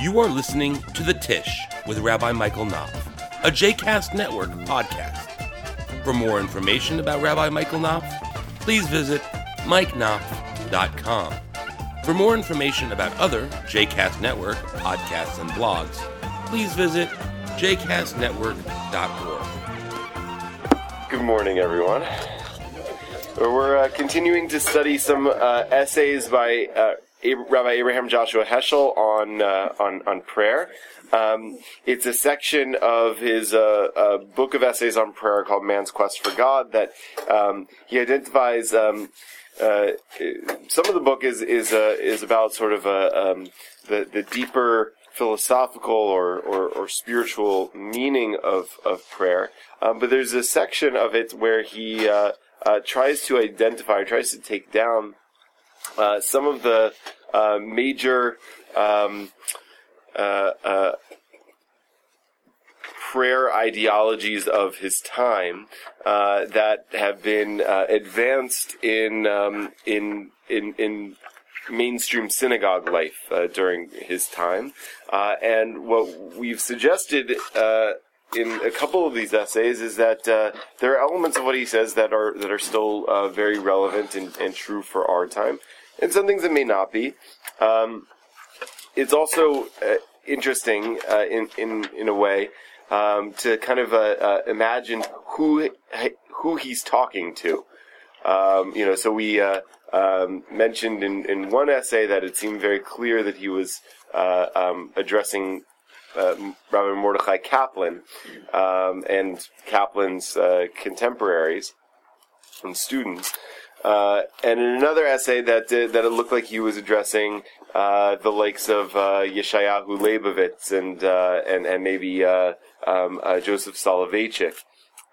You are listening to The Tish with Rabbi Michael Knopf, a JCast Network podcast. For more information about Rabbi Michael Knopf, please visit mikeknopf.com. For more information about other JCast Network podcasts and blogs, please visit jcastnetwork.org. Good morning, everyone. We're uh, continuing to study some uh, essays by uh, Rabbi Abraham Joshua Heschel on uh, on on prayer. Um, it's a section of his uh, uh, book of essays on prayer called Man's Quest for God that um, he identifies. Um, uh, some of the book is is uh, is about sort of a, um, the the deeper philosophical or, or, or spiritual meaning of of prayer, um, but there's a section of it where he uh, uh, tries to identify, tries to take down uh, some of the uh, major um, uh, uh, prayer ideologies of his time uh, that have been advanced in um, in in in mainstream synagogue life during his time, and what we've suggested. In a couple of these essays, is that uh, there are elements of what he says that are that are still uh, very relevant and, and true for our time, and some things that may not be. Um, it's also uh, interesting uh, in in in a way um, to kind of uh, uh, imagine who who he's talking to. Um, you know, so we uh, um, mentioned in, in one essay that it seemed very clear that he was uh, um, addressing uh, Rabbi Mordechai Kaplan um, and Kaplan's contemporaries and students. Uh, and in another essay that that it looked like he was addressing uh, the likes of uh, Yeshayahu Leibowitz and uh, and and maybe uh, um, uh, Joseph Soloveitchik.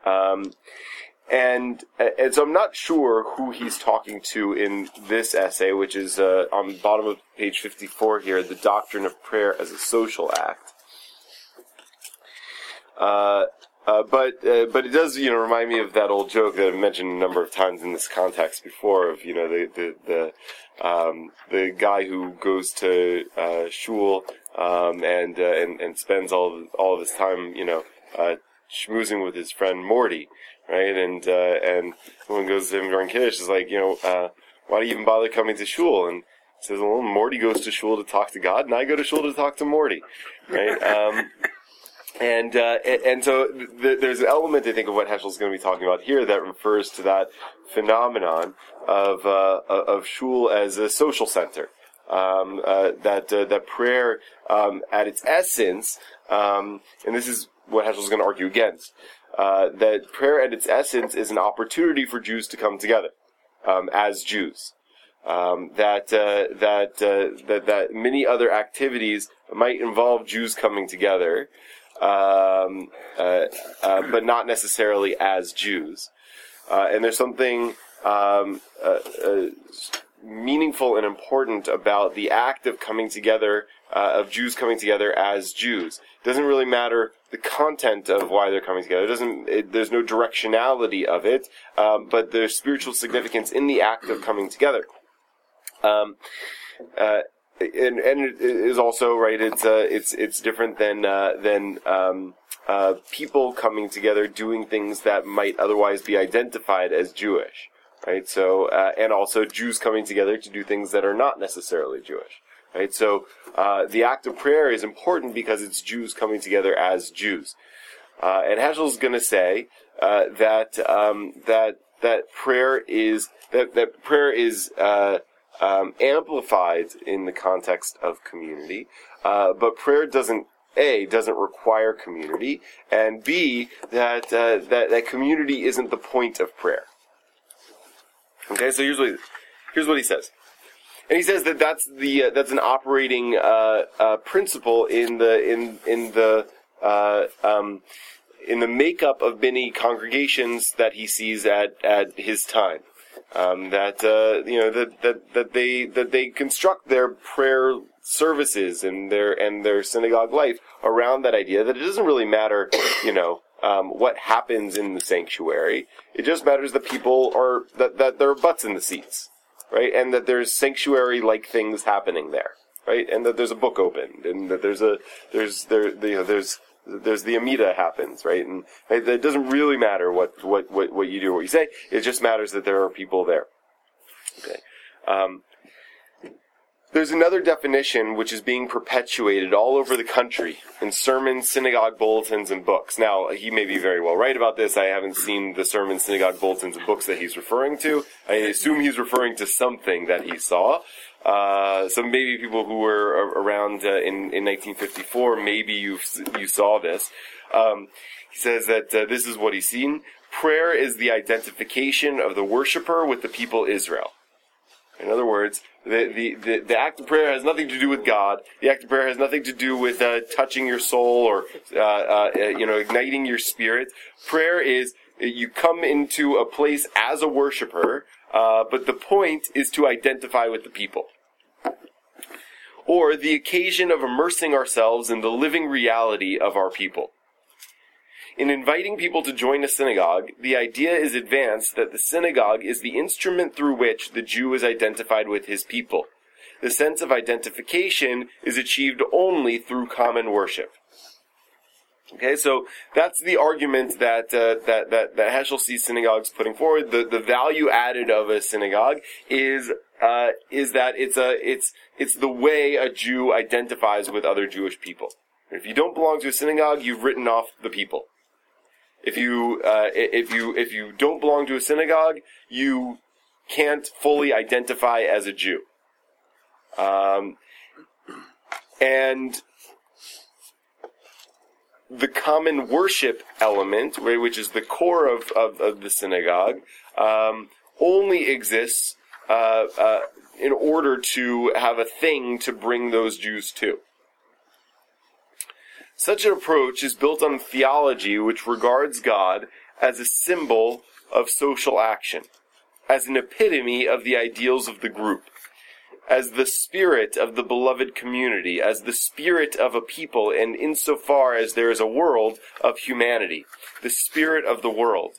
Um, and and so I'm not sure who he's talking to in this essay, which is uh, on the bottom of page 54 here, the doctrine of prayer as a social act. Uh, but uh, but it does you know remind me of that old joke that I've mentioned a number of times in this context before of you know the the the, um, the guy who goes to uh, shul um, and, uh, and and spends all of, all of his time you know uh, schmoozing with his friend Morty right and uh, and when goes to him during Kiddush is like you know uh, why do you even bother coming to shul and says well Morty goes to shul to talk to God and I go to shul to talk to Morty right. Um, and uh, and- so th- there's an element I think of what Heschel's going to be talking about here that refers to that phenomenon of uh, of shul as a social center. Um, uh, that uh, that prayer um, at its essence, um, and this is what Heschel's going to argue against. Uh, that prayer at its essence is an opportunity for Jews to come together um, as Jews. Um, that uh, that uh, that that many other activities might involve Jews coming together, um, uh, uh, but not necessarily as Jews. Uh, and there's something um, uh, uh, meaningful and important about the act of coming together, uh, of Jews coming together as Jews. It doesn't really matter the content of why they're coming together. It doesn't. It, there's no directionality of it, um, but there's spiritual significance in the act of coming together. Um, uh, and, and it is also right. It's uh, it's it's different than uh, than um, uh, people coming together doing things that might otherwise be identified as Jewish, right? So uh, and also Jews coming together to do things that are not necessarily Jewish, right? So uh, the act of prayer is important because it's Jews coming together as Jews, uh, and Heschel's going to say uh, that um, that that prayer is that that prayer is. Uh, um, amplified in the context of community, uh, but prayer doesn't a doesn't require community, and b that uh, that that community isn't the point of prayer. Okay, so here's what here's what he says, and he says that that's the uh, that's an operating uh, uh, principle in the in in the uh, um, in the makeup of many congregations that he sees at at his time um, that uh, you know that, that that they that they construct their prayer services and their and their synagogue life around that idea that it doesn't really matter, you know, um, what happens in the sanctuary. It just matters that people are that that there are butts in the seats, right, and that there's sanctuary like things happening there. right? And that there's a book opened, and that there's a there's there you know, there's there's the Amida happens, right? And it doesn't really matter what, what, what, what you do or what you say. It just matters that there are people there. Okay. Um, there's another definition which is being perpetuated all over the country in sermons, synagogue bulletins, and books. Now, he may be very well right about this. I haven't seen the sermons, synagogue bulletins, and books that he's referring to. I assume he's referring to something that he saw. Uh, so maybe people who were around uh, in, in 1954, maybe you you saw this. Um, he says that uh, this is what he's seen. Prayer is the identification of the worshiper with the people Israel. In other words, the, the, the, the, act of prayer has nothing to do with God. The act of prayer has nothing to do with uh, touching your soul or uh, uh, you know igniting your spirit. Prayer is you come into a place as a worshiper, uh, but the point is to identify with the people. Or the occasion of immersing ourselves in the living reality of our people. In inviting people to join a synagogue, the idea is advanced that the synagogue is the instrument through which the Jew is identified with his people. The sense of identification is achieved only through common worship. Okay, so that's the argument that uh, that that that Heschel sees synagogues putting forward. The the value added of a synagogue is uh, is that it's a it's it's the way a Jew identifies with other Jewish people. If you don't belong to a synagogue, you've written off the people. If you uh, if you if you don't belong to a synagogue, you can't fully identify as a Jew. Um, and the common worship element, which is the core of, of, of the synagogue, um, only exists uh, uh, in order to have a thing to bring those Jews to. Such an approach is built on theology which regards God as a symbol of social action, as an epitome of the ideals of the group, as the spirit of the beloved community, as the spirit of a people, and insofar as there is a world of humanity, the spirit of the world,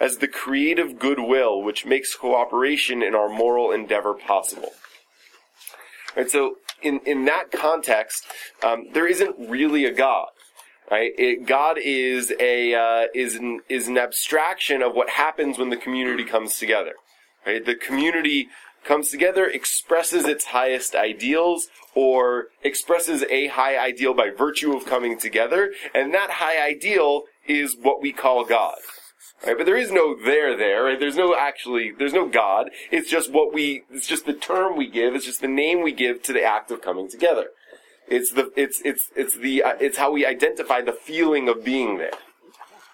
as the creative goodwill which makes cooperation in our moral endeavor possible. And so in, in that context, um, there isn't really a God. Right? It, God is a uh, is an is an abstraction of what happens when the community comes together. Right? The community comes together, expresses its highest ideals, or expresses a high ideal by virtue of coming together, and that high ideal is what we call God. Right? But there is no there there, right? There's no actually, there's no God. It's just what we, it's just the term we give, it's just the name we give to the act of coming together. It's the, it's, it's, it's the, uh, it's how we identify the feeling of being there.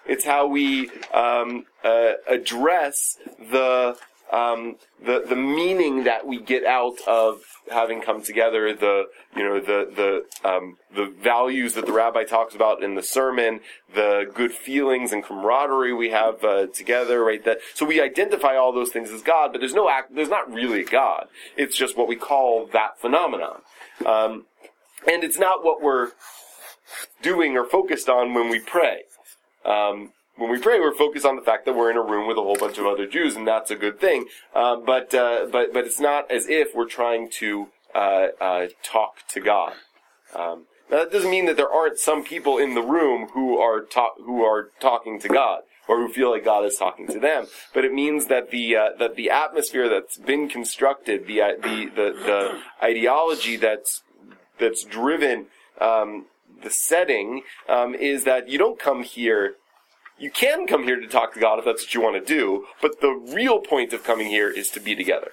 It's how we, um, uh, address the, um, the the meaning that we get out of having come together, the you know the the um, the values that the rabbi talks about in the sermon, the good feelings and camaraderie we have uh, together, right? That so we identify all those things as God, but there's no act, there's not really a God. It's just what we call that phenomenon, um, and it's not what we're doing or focused on when we pray. Um, when we pray, we're focused on the fact that we're in a room with a whole bunch of other Jews, and that's a good thing. Uh, but uh, but but it's not as if we're trying to uh, uh talk to God. Um, now that doesn't mean that there aren't some people in the room who are ta- who are talking to God or who feel like God is talking to them. But it means that the uh, that the atmosphere that's been constructed, the uh, the the, the ideology that's that's driven um, the setting um, is that you don't come here you can come here to talk to God if that's what you want to do, but the real point of coming here is to be together.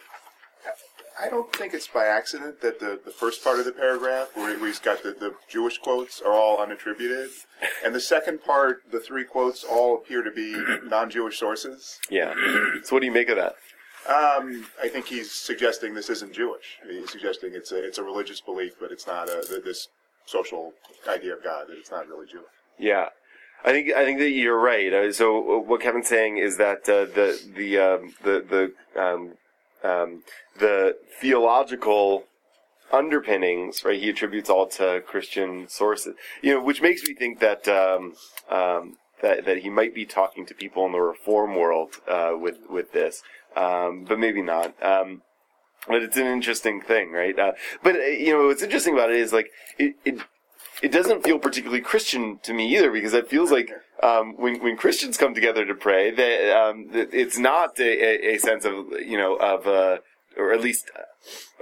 I don't think it's by accident that the, the first part of the paragraph, where he's got the, the Jewish quotes, are all unattributed. And the second part, the three quotes, all appear to be non Jewish sources. Yeah. So, what do you make of that? Um, I think he's suggesting this isn't Jewish. He's suggesting it's a, it's a religious belief, but it's not a, this social idea of God, that it's not really Jewish. Yeah. I think I think that you're right. Uh, so uh, what Kevin's saying is that uh, the the um, the the um, um, the theological underpinnings, right? He attributes all to Christian sources, you know, which makes me think that um, um, that that he might be talking to people in the Reform world uh, with with this, um, but maybe not. but it's an interesting thing, right? Uh, but you know, what's interesting about it is like it, it it doesn't feel particularly Christian to me either, because it feels like um, when when Christians come together to pray, that um, it's not a, a, sense of you know of uh, or at least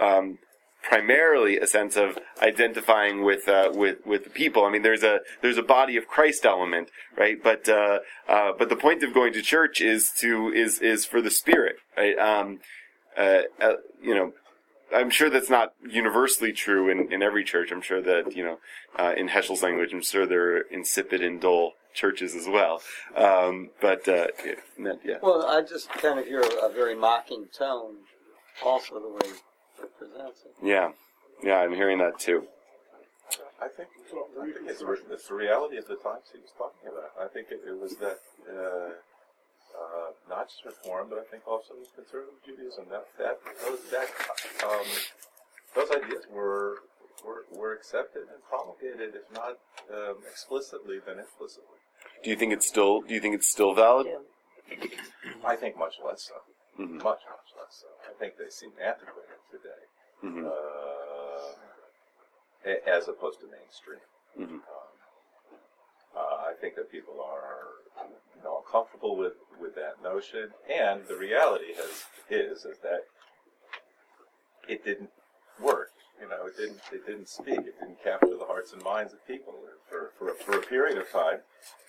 um, primarily a sense of identifying with uh, with with the people. I mean, there's a there's a body of Christ element, right? But uh, uh, but the point of going to church is to is is for the Spirit, right? Um, uh, uh, you know, I'm sure that's not universally true in, in every church. I'm sure that you know, uh, in Heschel's language, I'm sure there are insipid and dull churches as well. Um, but yeah, yeah. Well, I just kind of hear a very mocking tone, also the way it presents it. Yeah, yeah, I'm hearing that too. I think, I think it's, it's the reality of the times he was talking about. I think it, it was that uh, uh, not just reform, but I think also conservative Judaism. That that those that um, those ideas were, were were accepted and promulgated, if not um, explicitly, then implicitly. Do you think it's still? Do you think it's still valid? I think much less so. Mm-hmm. Much much less so. I think they seem antiquated today, mm-hmm. uh, as opposed to mainstream. Mm-hmm. Um, uh, I think that people are you know comfortable with, with that notion, and the reality has is is that it didn't work. You know, it didn't it didn't speak. It didn't capture the hearts and minds of people for for for a period of time.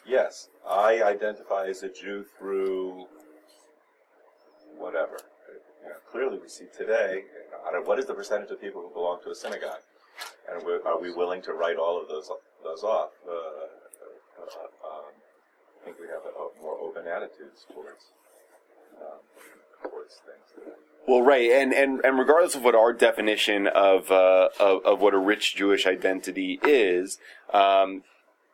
Yes, I identify as a Jew through whatever you know, clearly we see today, what is the percentage of people who belong to a synagogue? And are we willing to write all of those those off? Uh, uh, I think we have a, more open attitudes towards um, towards things. Well, right, and, and and regardless of what our definition of uh, of, of what a rich Jewish identity is, um,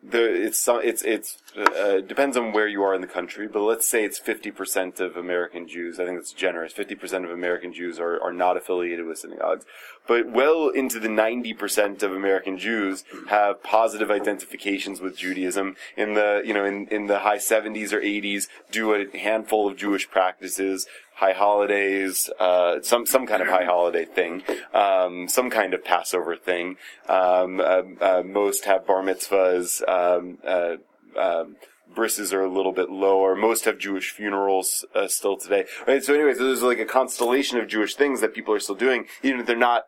the it's it's it's uh, depends on where you are in the country, but let's say it's fifty percent of American Jews. I think that's generous. Fifty percent of American Jews are, are not affiliated with synagogues, but well into the ninety percent of American Jews have positive identifications with Judaism. In the you know in, in the high seventies or eighties, do a handful of Jewish practices high holidays, uh, some some kind of high holiday thing, um, some kind of Passover thing. Um, uh, uh, most have bar mitzvahs. Um, uh, um, brisses are a little bit lower. Most have Jewish funerals uh, still today. Right. So, anyways, there's like a constellation of Jewish things that people are still doing, even if they're not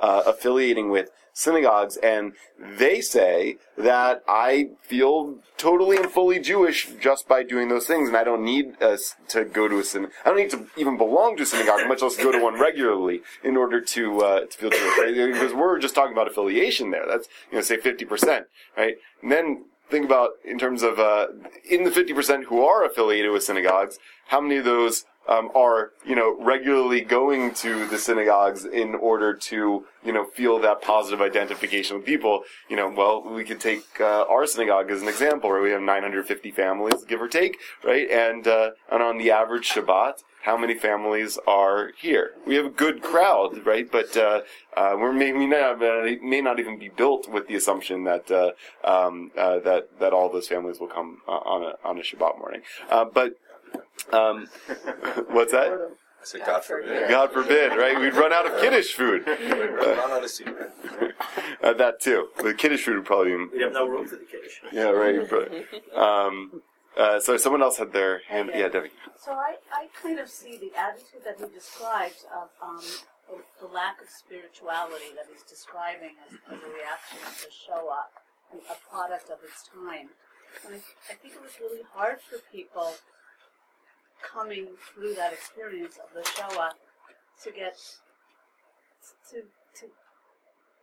uh, affiliating with synagogues, and they say that I feel totally and fully Jewish just by doing those things, and I don't need uh, to go to a synagogue. I don't need to even belong to a synagogue, much less go to one regularly in order to uh, to feel Jewish. Right? Because we're just talking about affiliation there. That's you know say fifty percent, right? And then think about in terms of uh, in the fifty percent who are affiliated with synagogues, how many of those um, are you know regularly going to the synagogues in order to you know feel that positive identification with people. You know, well, we could take uh, our synagogue as an example, where we have 950 families, give or take, right? And uh, and on the average Shabbat, how many families are here? We have a good crowd, right? But uh, uh, we're may, we may not, may not even be built with the assumption that uh, um, uh, that that all those families will come uh, on a on a Shabbat morning. Uh, but um, what's that? I said, God forbid. God forbid, right? We'd run out of kiddish food. Run out of secret. Uh, that too. The kiddish food would probably be. We'd have no room for the kiddish. Yeah, right. um, uh, so someone else had their hand. Yeah, Debbie. So I, I kind of see the attitude that he describes of um, the lack of spirituality that he's describing as, as a reaction to Shoah, a product of its time. And I, I think it was really hard for people coming through that experience of the Shoah to get to to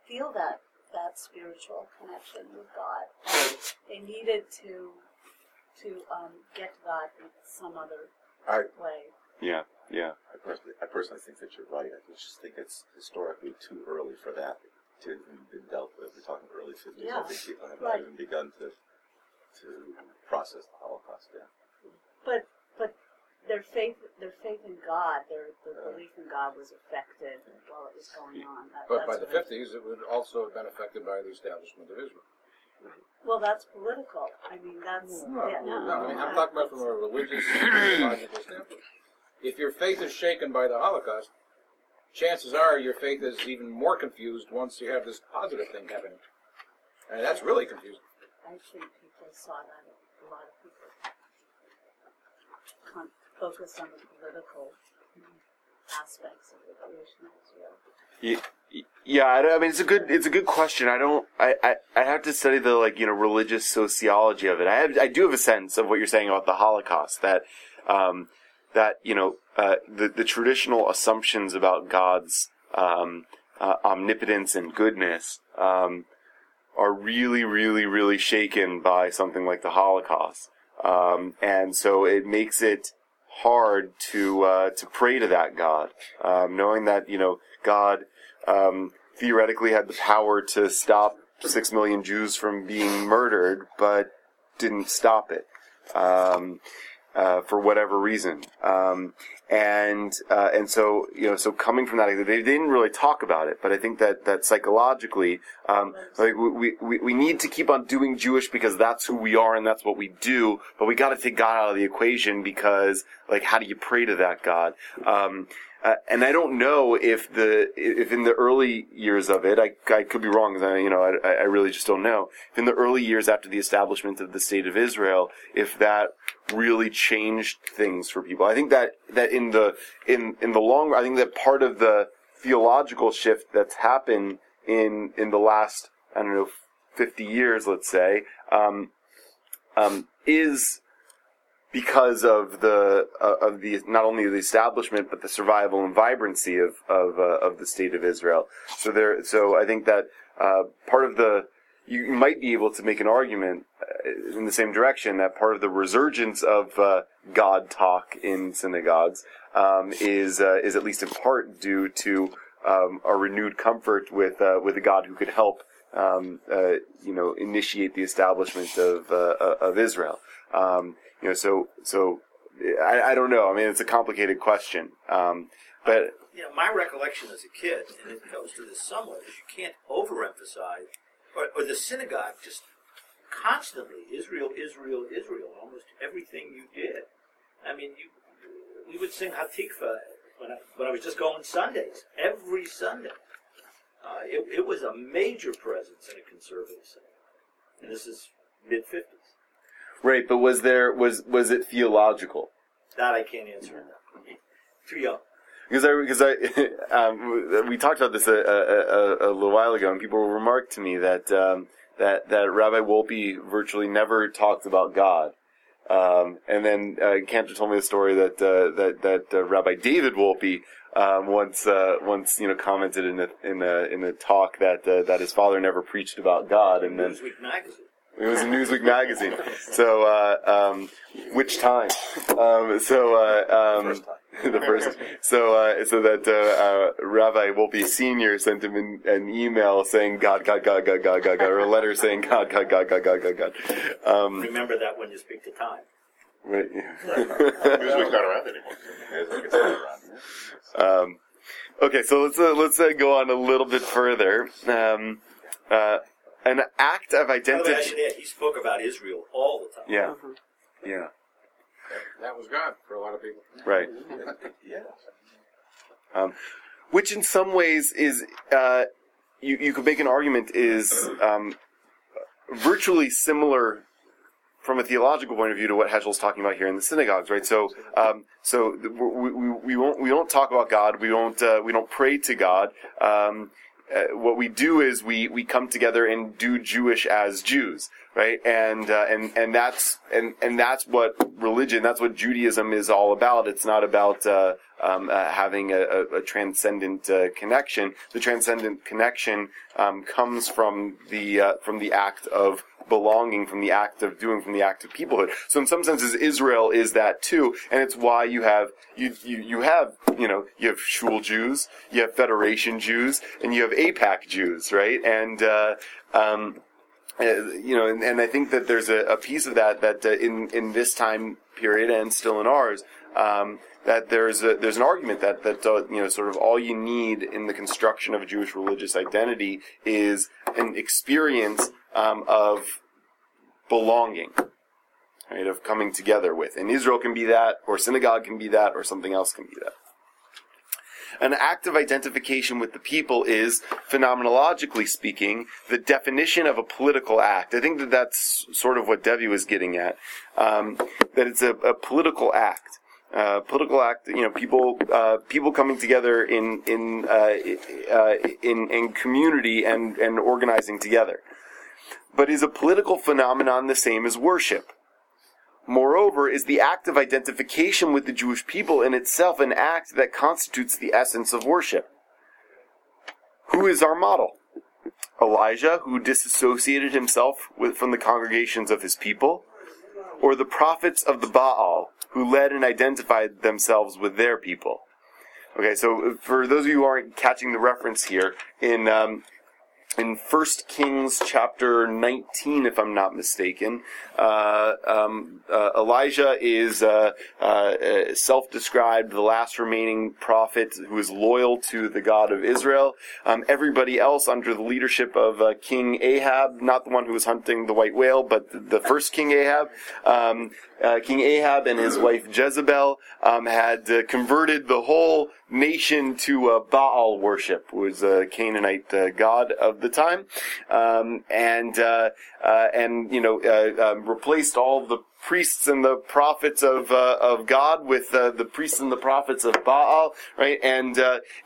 feel that that spiritual connection with God. And they needed to to um, get to God in some other I, way. Yeah, yeah. I personally, I personally think that you're right. I just think it's historically too early for that to have been dealt with. We're talking early 50s. Yeah, I think people have right. not even begun to to process the Holocaust yet. But but their faith, their faith in God, their, their belief in God was affected while it was going on. That, but by the fifties, it would also have been affected by the establishment of Israel. Well, that's political. I mean, that's no, yeah, no, no, I mean, I'm talking about from a religious, logical standpoint. If your faith is shaken by the Holocaust, chances are your faith is even more confused once you have this positive thing happening. And that's really confusing. I think people saw that, a lot of people con- focused on the political aspects of the creation of Israel. Ye- Yeah, I, I mean it's a good it's a good question. I don't I, I I have to study the like you know religious sociology of it. I have I do have a sense of what you're saying about the Holocaust that um, that you know uh, the the traditional assumptions about God's um, uh, omnipotence and goodness um, are really really really shaken by something like the Holocaust, um, and so it makes it hard to uh, to pray to that God, um, knowing that you know God um, theoretically had the power to stop six million Jews from being murdered, but didn't stop it. Um, uh, for whatever reason. Um, and uh, and so you know, so coming from that, they, they didn't really talk about it, but I think that that psychologically, um, like we, we we need to keep on doing Jewish because that's who we are and that's what we do. But we got to take God out of the equation because like, how do you pray to that God? Um, uh, and I don't know if the if in the early years of it, I, I could be wrong. I, you know, I, I really just don't know. If in the early years after the establishment of the state of Israel, if that really changed things for people, I think that that in the in in the long, I think that part of the theological shift that's happened in in the last I don't know fifty years, let's say, um, um, is because of the uh, of the not only the establishment but the survival and vibrancy of of uh, of the state of Israel. So there, so I think that uh, part of the you might be able to make an argument uh, in the same direction that part of the resurgence of uh, God talk in synagogues um, is uh, is at least in part due to um, a renewed comfort with uh, with a God who could help um, you know initiate the establishment of of Israel. Um, you know, so so I, I don't know. I mean, it's a complicated question, um, but you know, my recollection as a kid, and it goes to this somewhat, is you can't overemphasize, or, or the synagogue just constantly Israel, Israel, Israel, almost everything you did. I mean, you we would sing Hatikva when I, when I was just going Sundays every Sunday. Uh, it, it was a major presence in a conservative setting, and this is mid fifties. Right. But was there was was it theological? That I can't answer. Too young. Because I because I um, we talked about this a, a, a, a little while ago, and people remarked to me that um, that that Rabbi Wolpe virtually never talked about God. Um, and then uh, Cantor told me the story that uh, that that uh, Rabbi David Wolpe um, once uh, once you know commented in a in a in a talk that uh, that his father never preached about God, and then Newsweek magazine. It was in Newsweek magazine. So uh, um, which time? Um, so uh, um, the first. So uh, so that uh, uh, Rabbi Wolpe Senior sent him an, an email saying God God God God God God God or a letter saying God God God God God God God. Um, Remember that when you speak to time. right. Newsweek's not around anymore. It's like it's all around. Um, okay, so let's uh, let's uh, go on a little bit further. Um, uh, an act of By the way, identity. should add, he spoke about Israel all the time. Yeah, yeah, That was God for a lot of people. right. Yeah. Um, which in some ways is uh, you you could make an argument is um, virtually similar from a theological point of view to what Heschel's talking about here in the synagogues, right? So, um, so we, we, we won't we don't talk about God. We don't uh, we don't pray to God. Um, uh, what we do is we, we come together and do Jewish as Jews, right? And uh, and and that's and and that's what religion, that's what Judaism is all about. It's not about uh, um, uh, having a, a, a transcendent uh, connection. The transcendent connection um, comes from the uh, from the act of belonging, from the act of doing, from the act of peoplehood. So in some senses, Israel is that too, and it's why you have you you, you have you know you have shul Jews, you have Federation Jews, and you have AIPAC Jews, right? And uh, um, uh, you know, and, and I think that there's a, a piece of that that uh, in in this time period and still in ours. Um, that there's a, there's an argument that that uh, you know sort of all you need in the construction of a Jewish religious identity is an experience um, of belonging, right? Of coming together with, and Israel can be that, or synagogue can be that, or something else can be that. an act of identification with the people is, phenomenologically speaking, the definition of a political act. I think that that's sort of what Debbie was getting at. Um, that it's a, a political act. Uh, political act, you know, people uh, people coming together in in uh, uh, in in community and and organizing together. But is a political phenomenon the same as worship? Moreover, is the act of identification with the Jewish people in itself an act that constitutes the essence of worship? Who is our model? Elijah, who disassociated himself with, from the congregations of his people, or the prophets of the Baal, who led and identified themselves with their people? Okay, so for those of you who aren't catching the reference here, in um, in First Kings chapter 19, if I'm not mistaken, uh, um, uh, Elijah is uh, uh self-described the last remaining prophet who is loyal to the God of Israel. Um, everybody else under the leadership of uh, King Ahab, not the one who was hunting the white whale, but the, the first King Ahab, um, uh, King Ahab and his wife Jezebel um, had uh, converted the whole nation to uh, Baal worship, was a Canaanite uh, god of the time, um, and uh, uh, and you know um, replaced all the priests and the prophets of of God with the priests and the prophets of Baal, right? And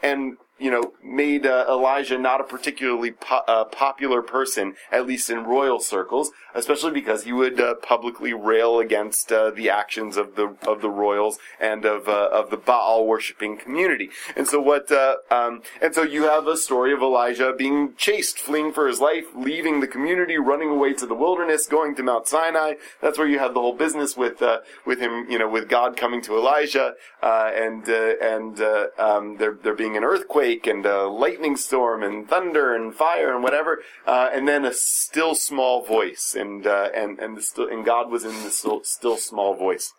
and you know, made uh, Elijah not a particularly po- uh, popular person, at least in royal circles, especially because he would uh, publicly rail against uh, the actions of the of the royals and of uh, of the Baal worshiping community. And so what? Uh, um, and so you have a story of Elijah being chased, fleeing for his life, leaving the community, running away to the wilderness, going to Mount Sinai. That's where you have the whole business with with him, you know, with God coming to Elijah, and and um, there there being an earthquake and a lightning storm and thunder and fire and whatever, uh, and then a still small voice, and uh, and and the still, and God was in the still, still small voice.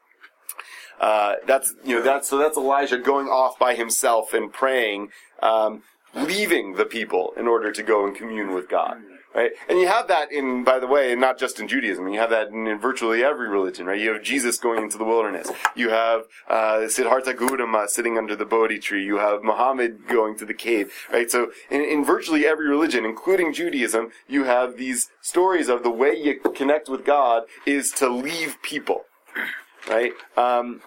Uh, that's you know that's so that's Elijah going off by himself and praying, um, leaving the people in order to go and commune with God right? And you have that in, by the way, not just in Judaism. You have that in, in virtually every religion, right? You have Jesus going into the wilderness. You have uh, Siddhartha Gautama sitting under the Bodhi tree. You have Muhammad going to the cave, right? So in, in virtually every religion, including Judaism, you have these stories of the way you connect with God is to leave people, right? Um,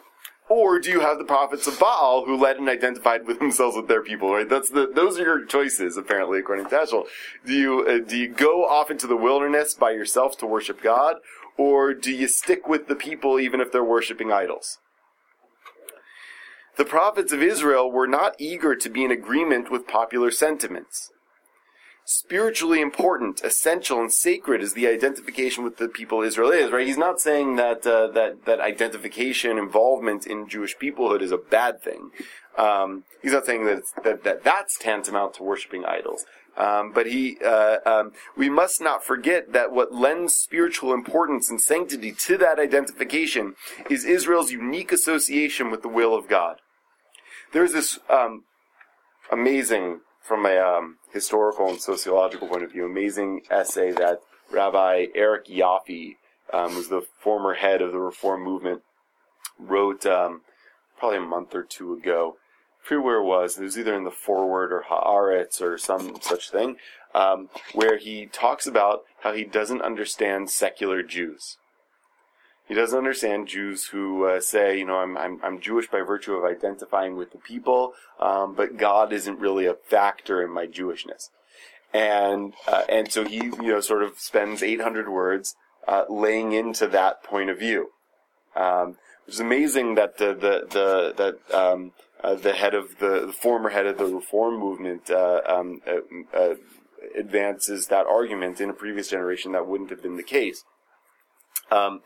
or do you have the prophets of Baal who led and identified with themselves with their people? Right. That's the those are your choices apparently according to Heschel. Do you uh, do you go off into the wilderness by yourself to worship God, or do you stick with the people even if they're worshiping idols? The prophets of Israel were not eager to be in agreement with popular sentiments spiritually important, essential, and sacred is the identification with the people Israel is, right? He's not saying that uh, that that identification, involvement in Jewish peoplehood is a bad thing. Um, he's not saying that, that that that's tantamount to worshiping idols. Um, but he, uh, um, we must not forget that what lends spiritual importance and sanctity to that identification is Israel's unique association with the will of God. There's this um, amazing from a um, historical and sociological point of view, amazing essay that Rabbi Eric Yoffie, um, who's the former head of the Reform movement, wrote um, probably a month or two ago. I forget where it was. It was either in the Forward or Haaretz or some such thing, um, where he talks about how he doesn't understand secular Jews. He doesn't understand Jews who uh, say, you know, I'm, I'm, I'm Jewish by virtue of identifying with the people, um, but God isn't really a factor in my Jewishness. And, uh, and so he, you know, sort of spends 800 words, uh, laying into that point of view. Um, it's amazing that the, the, the, that, um, uh, the head of the, the, former head of the reform movement, uh, um, uh, advances that argument in a previous generation that wouldn't have been the case. Um,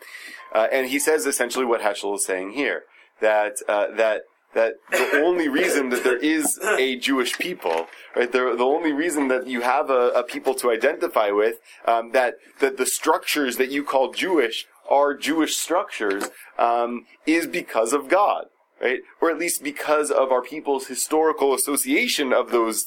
uh, and he says essentially what Heschel is saying here that uh, that that the only reason that there is a Jewish people, right? The, the only reason that you have a, a people to identify with, um, that that the structures that you call Jewish are Jewish structures, um, is because of God, right? Or at least because of our people's historical association of those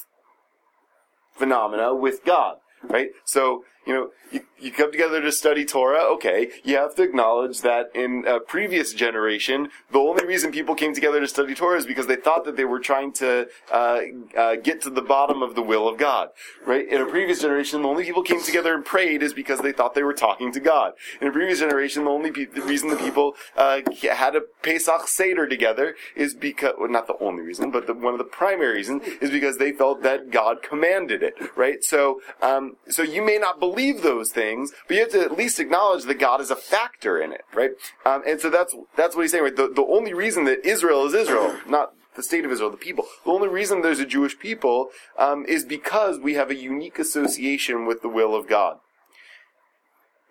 phenomena with God right? So, you know, you, you come together to study Torah, okay, you have to acknowledge that in a previous generation, the only reason people came together to study Torah is because they thought that they were trying to uh, uh, get to the bottom of the will of God, right? In a previous generation, the only people came together and prayed is because they thought they were talking to God. In a previous generation, the only pe- the reason the people uh, had a Pesach Seder together is because, well, not the only reason, but the, one of the primary reasons is because they felt that God commanded it, right? So, um, so you may not believe those things, but you have to at least acknowledge that God is a factor in it, right? Um, and so that's that's what he's saying, right? The, the only reason that Israel is Israel, not the state of Israel, the people. The only reason there's a Jewish people um, is because we have a unique association with the will of God.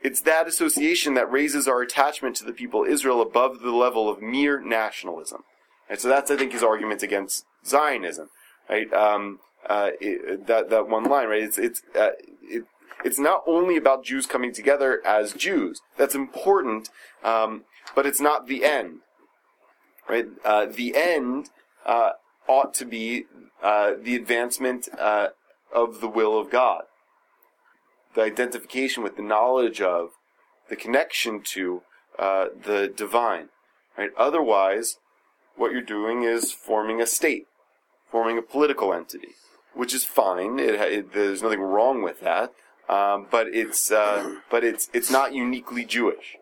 It's that association that raises our attachment to the people Israel above the level of mere nationalism. And so that's, I think, his argument against Zionism, right? Um, uh, it, that that one line, right? It's it's uh, it, it's not only about Jews coming together as Jews. That's important, um, but it's not the end, right? Uh, the end uh, ought to be uh, the advancement uh, of the will of God, the identification with, the knowledge of, the connection to uh, the divine, right? Otherwise, what you're doing is forming a state, forming a political entity, which is fine. It, it, there's nothing wrong with that, um, but it's uh, but it's it's not uniquely Jewish.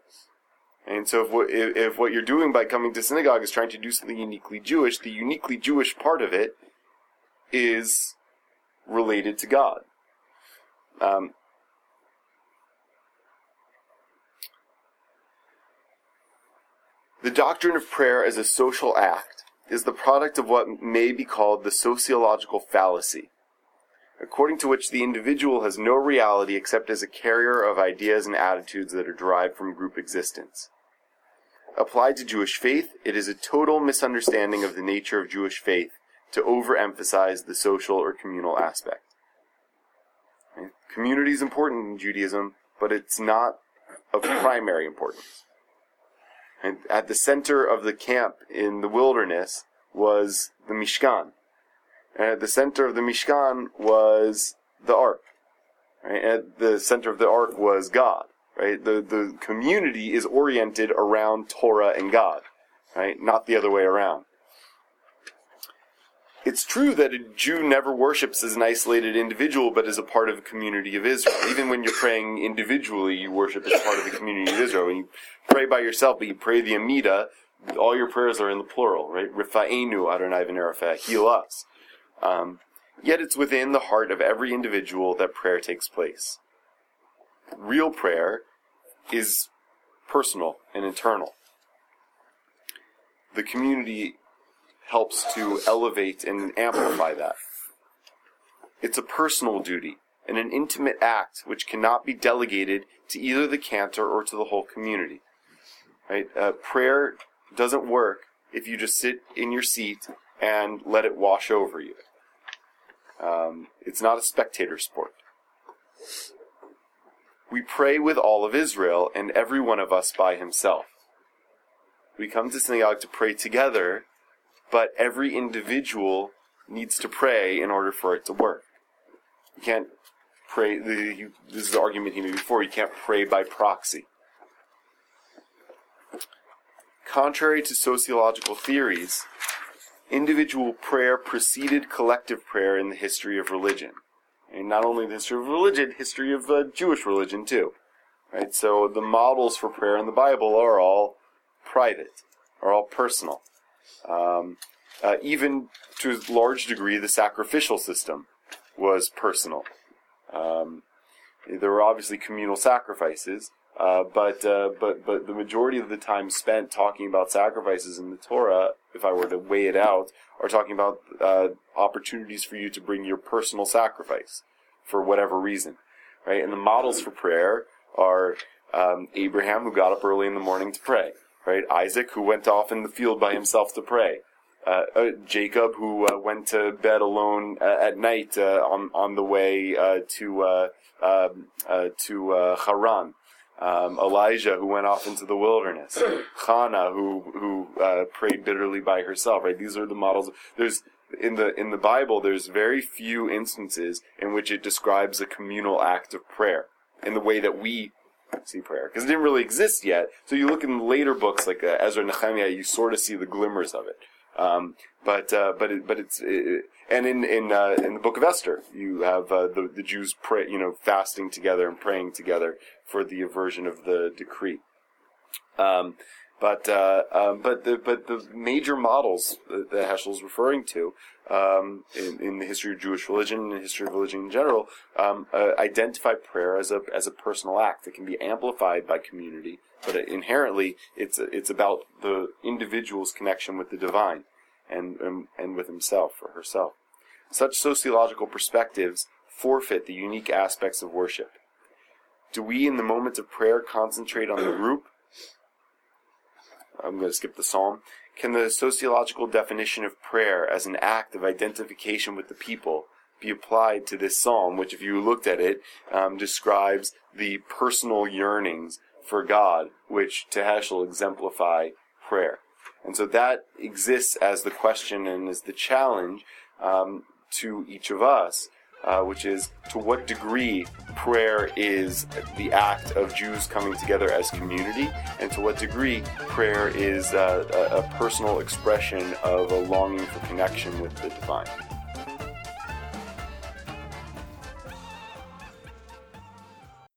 And so, if what, if, if what you're doing by coming to synagogue is trying to do something uniquely Jewish, the uniquely Jewish part of it is related to God. Um, the doctrine of prayer as a social act is the product of what may be called the sociological fallacy, according to which the individual has no reality except as a carrier of ideas and attitudes that are derived from group existence. Applied to Jewish faith, it is a total misunderstanding of the nature of Jewish faith to overemphasize the social or communal aspect. Community is important in Judaism, but it's not of primary importance. And at the center of the camp in the wilderness was the Mishkan. And at the center of the Mishkan was the ark. Right? At the center of the ark was God. Right? The the community is oriented around Torah and God. Right? Not the other way around. It's true that a Jew never worships as an isolated individual, but as a part of a community of Israel. Even when you're praying individually, you worship as part of the community of Israel. When you pray by yourself, but you pray the Amida, all your prayers are in the plural, right? Rifa'enu Adonai v'nerafeh, heal us. Um, yet it's within the heart of every individual that prayer takes place. Real prayer is personal and internal. The community helps to elevate and amplify that. It's a personal duty and an intimate act which cannot be delegated to either the cantor or to the whole community. Right? Uh, prayer doesn't work if you just sit in your seat and let it wash over you. Um, it's not a spectator sport. We pray with all of Israel and every one of us by himself. We come to synagogue to pray together, but every individual needs to pray in order for it to work. You can't pray, this is the argument he made before, you can't pray by proxy. Contrary to sociological theories, individual prayer preceded collective prayer in the history of religion. And not only the history of religion, history of uh, Jewish religion too. Right? So the models for prayer in the Bible are all private, are all personal. Um, uh, even to a large degree, the sacrificial system was personal. Um, there were obviously communal sacrifices, uh, but uh, but but the majority of the time spent talking about sacrifices in the Torah, if I were to weigh it out, are talking about uh, opportunities for you to bring your personal sacrifice for whatever reason, right? And the models for prayer are um, Abraham, who got up early in the morning to pray, right? Isaac, who went off in the field by himself to pray. Uh, uh, Jacob, who uh, went to bed alone uh, at night uh, on on the way to um, to Haran. Um, Elijah, who went off into the wilderness. Hannah, who who prayed bitterly by herself. Right? These are the models. There's in the in the Bible, there's very few instances in which it describes a communal act of prayer in the way that we see prayer because it didn't really exist yet. So you look in later books like uh, Ezra and Nehemiah, you sort of see the glimmers of it. Um, but uh, but it, but it's it, and in in uh, in the book of Esther, you have uh, the the Jews pray, you know, fasting together and praying together for the aversion of the decree. Um, but uh, um, but the but the major models that, that is referring to um, in, in the history of Jewish religion and the history of religion in general um, uh, identify prayer as a as a personal act that can be amplified by community, but inherently it's it's about the individual's connection with the divine and and, and with himself or herself. Such sociological perspectives forfeit the unique aspects of worship. Do we, in the moments of prayer, concentrate on the group? I'm going to skip the psalm. Can the sociological definition of prayer as an act of identification with the people be applied to this psalm, which, if you looked at it, um, describes the personal yearnings for God, which to Heschel exemplify prayer? And so that exists as the question and as the challenge um, to each of us uh, which is to what degree prayer is the act of Jews coming together as community, and to what degree prayer is uh, a, a personal expression of a longing for connection with the divine.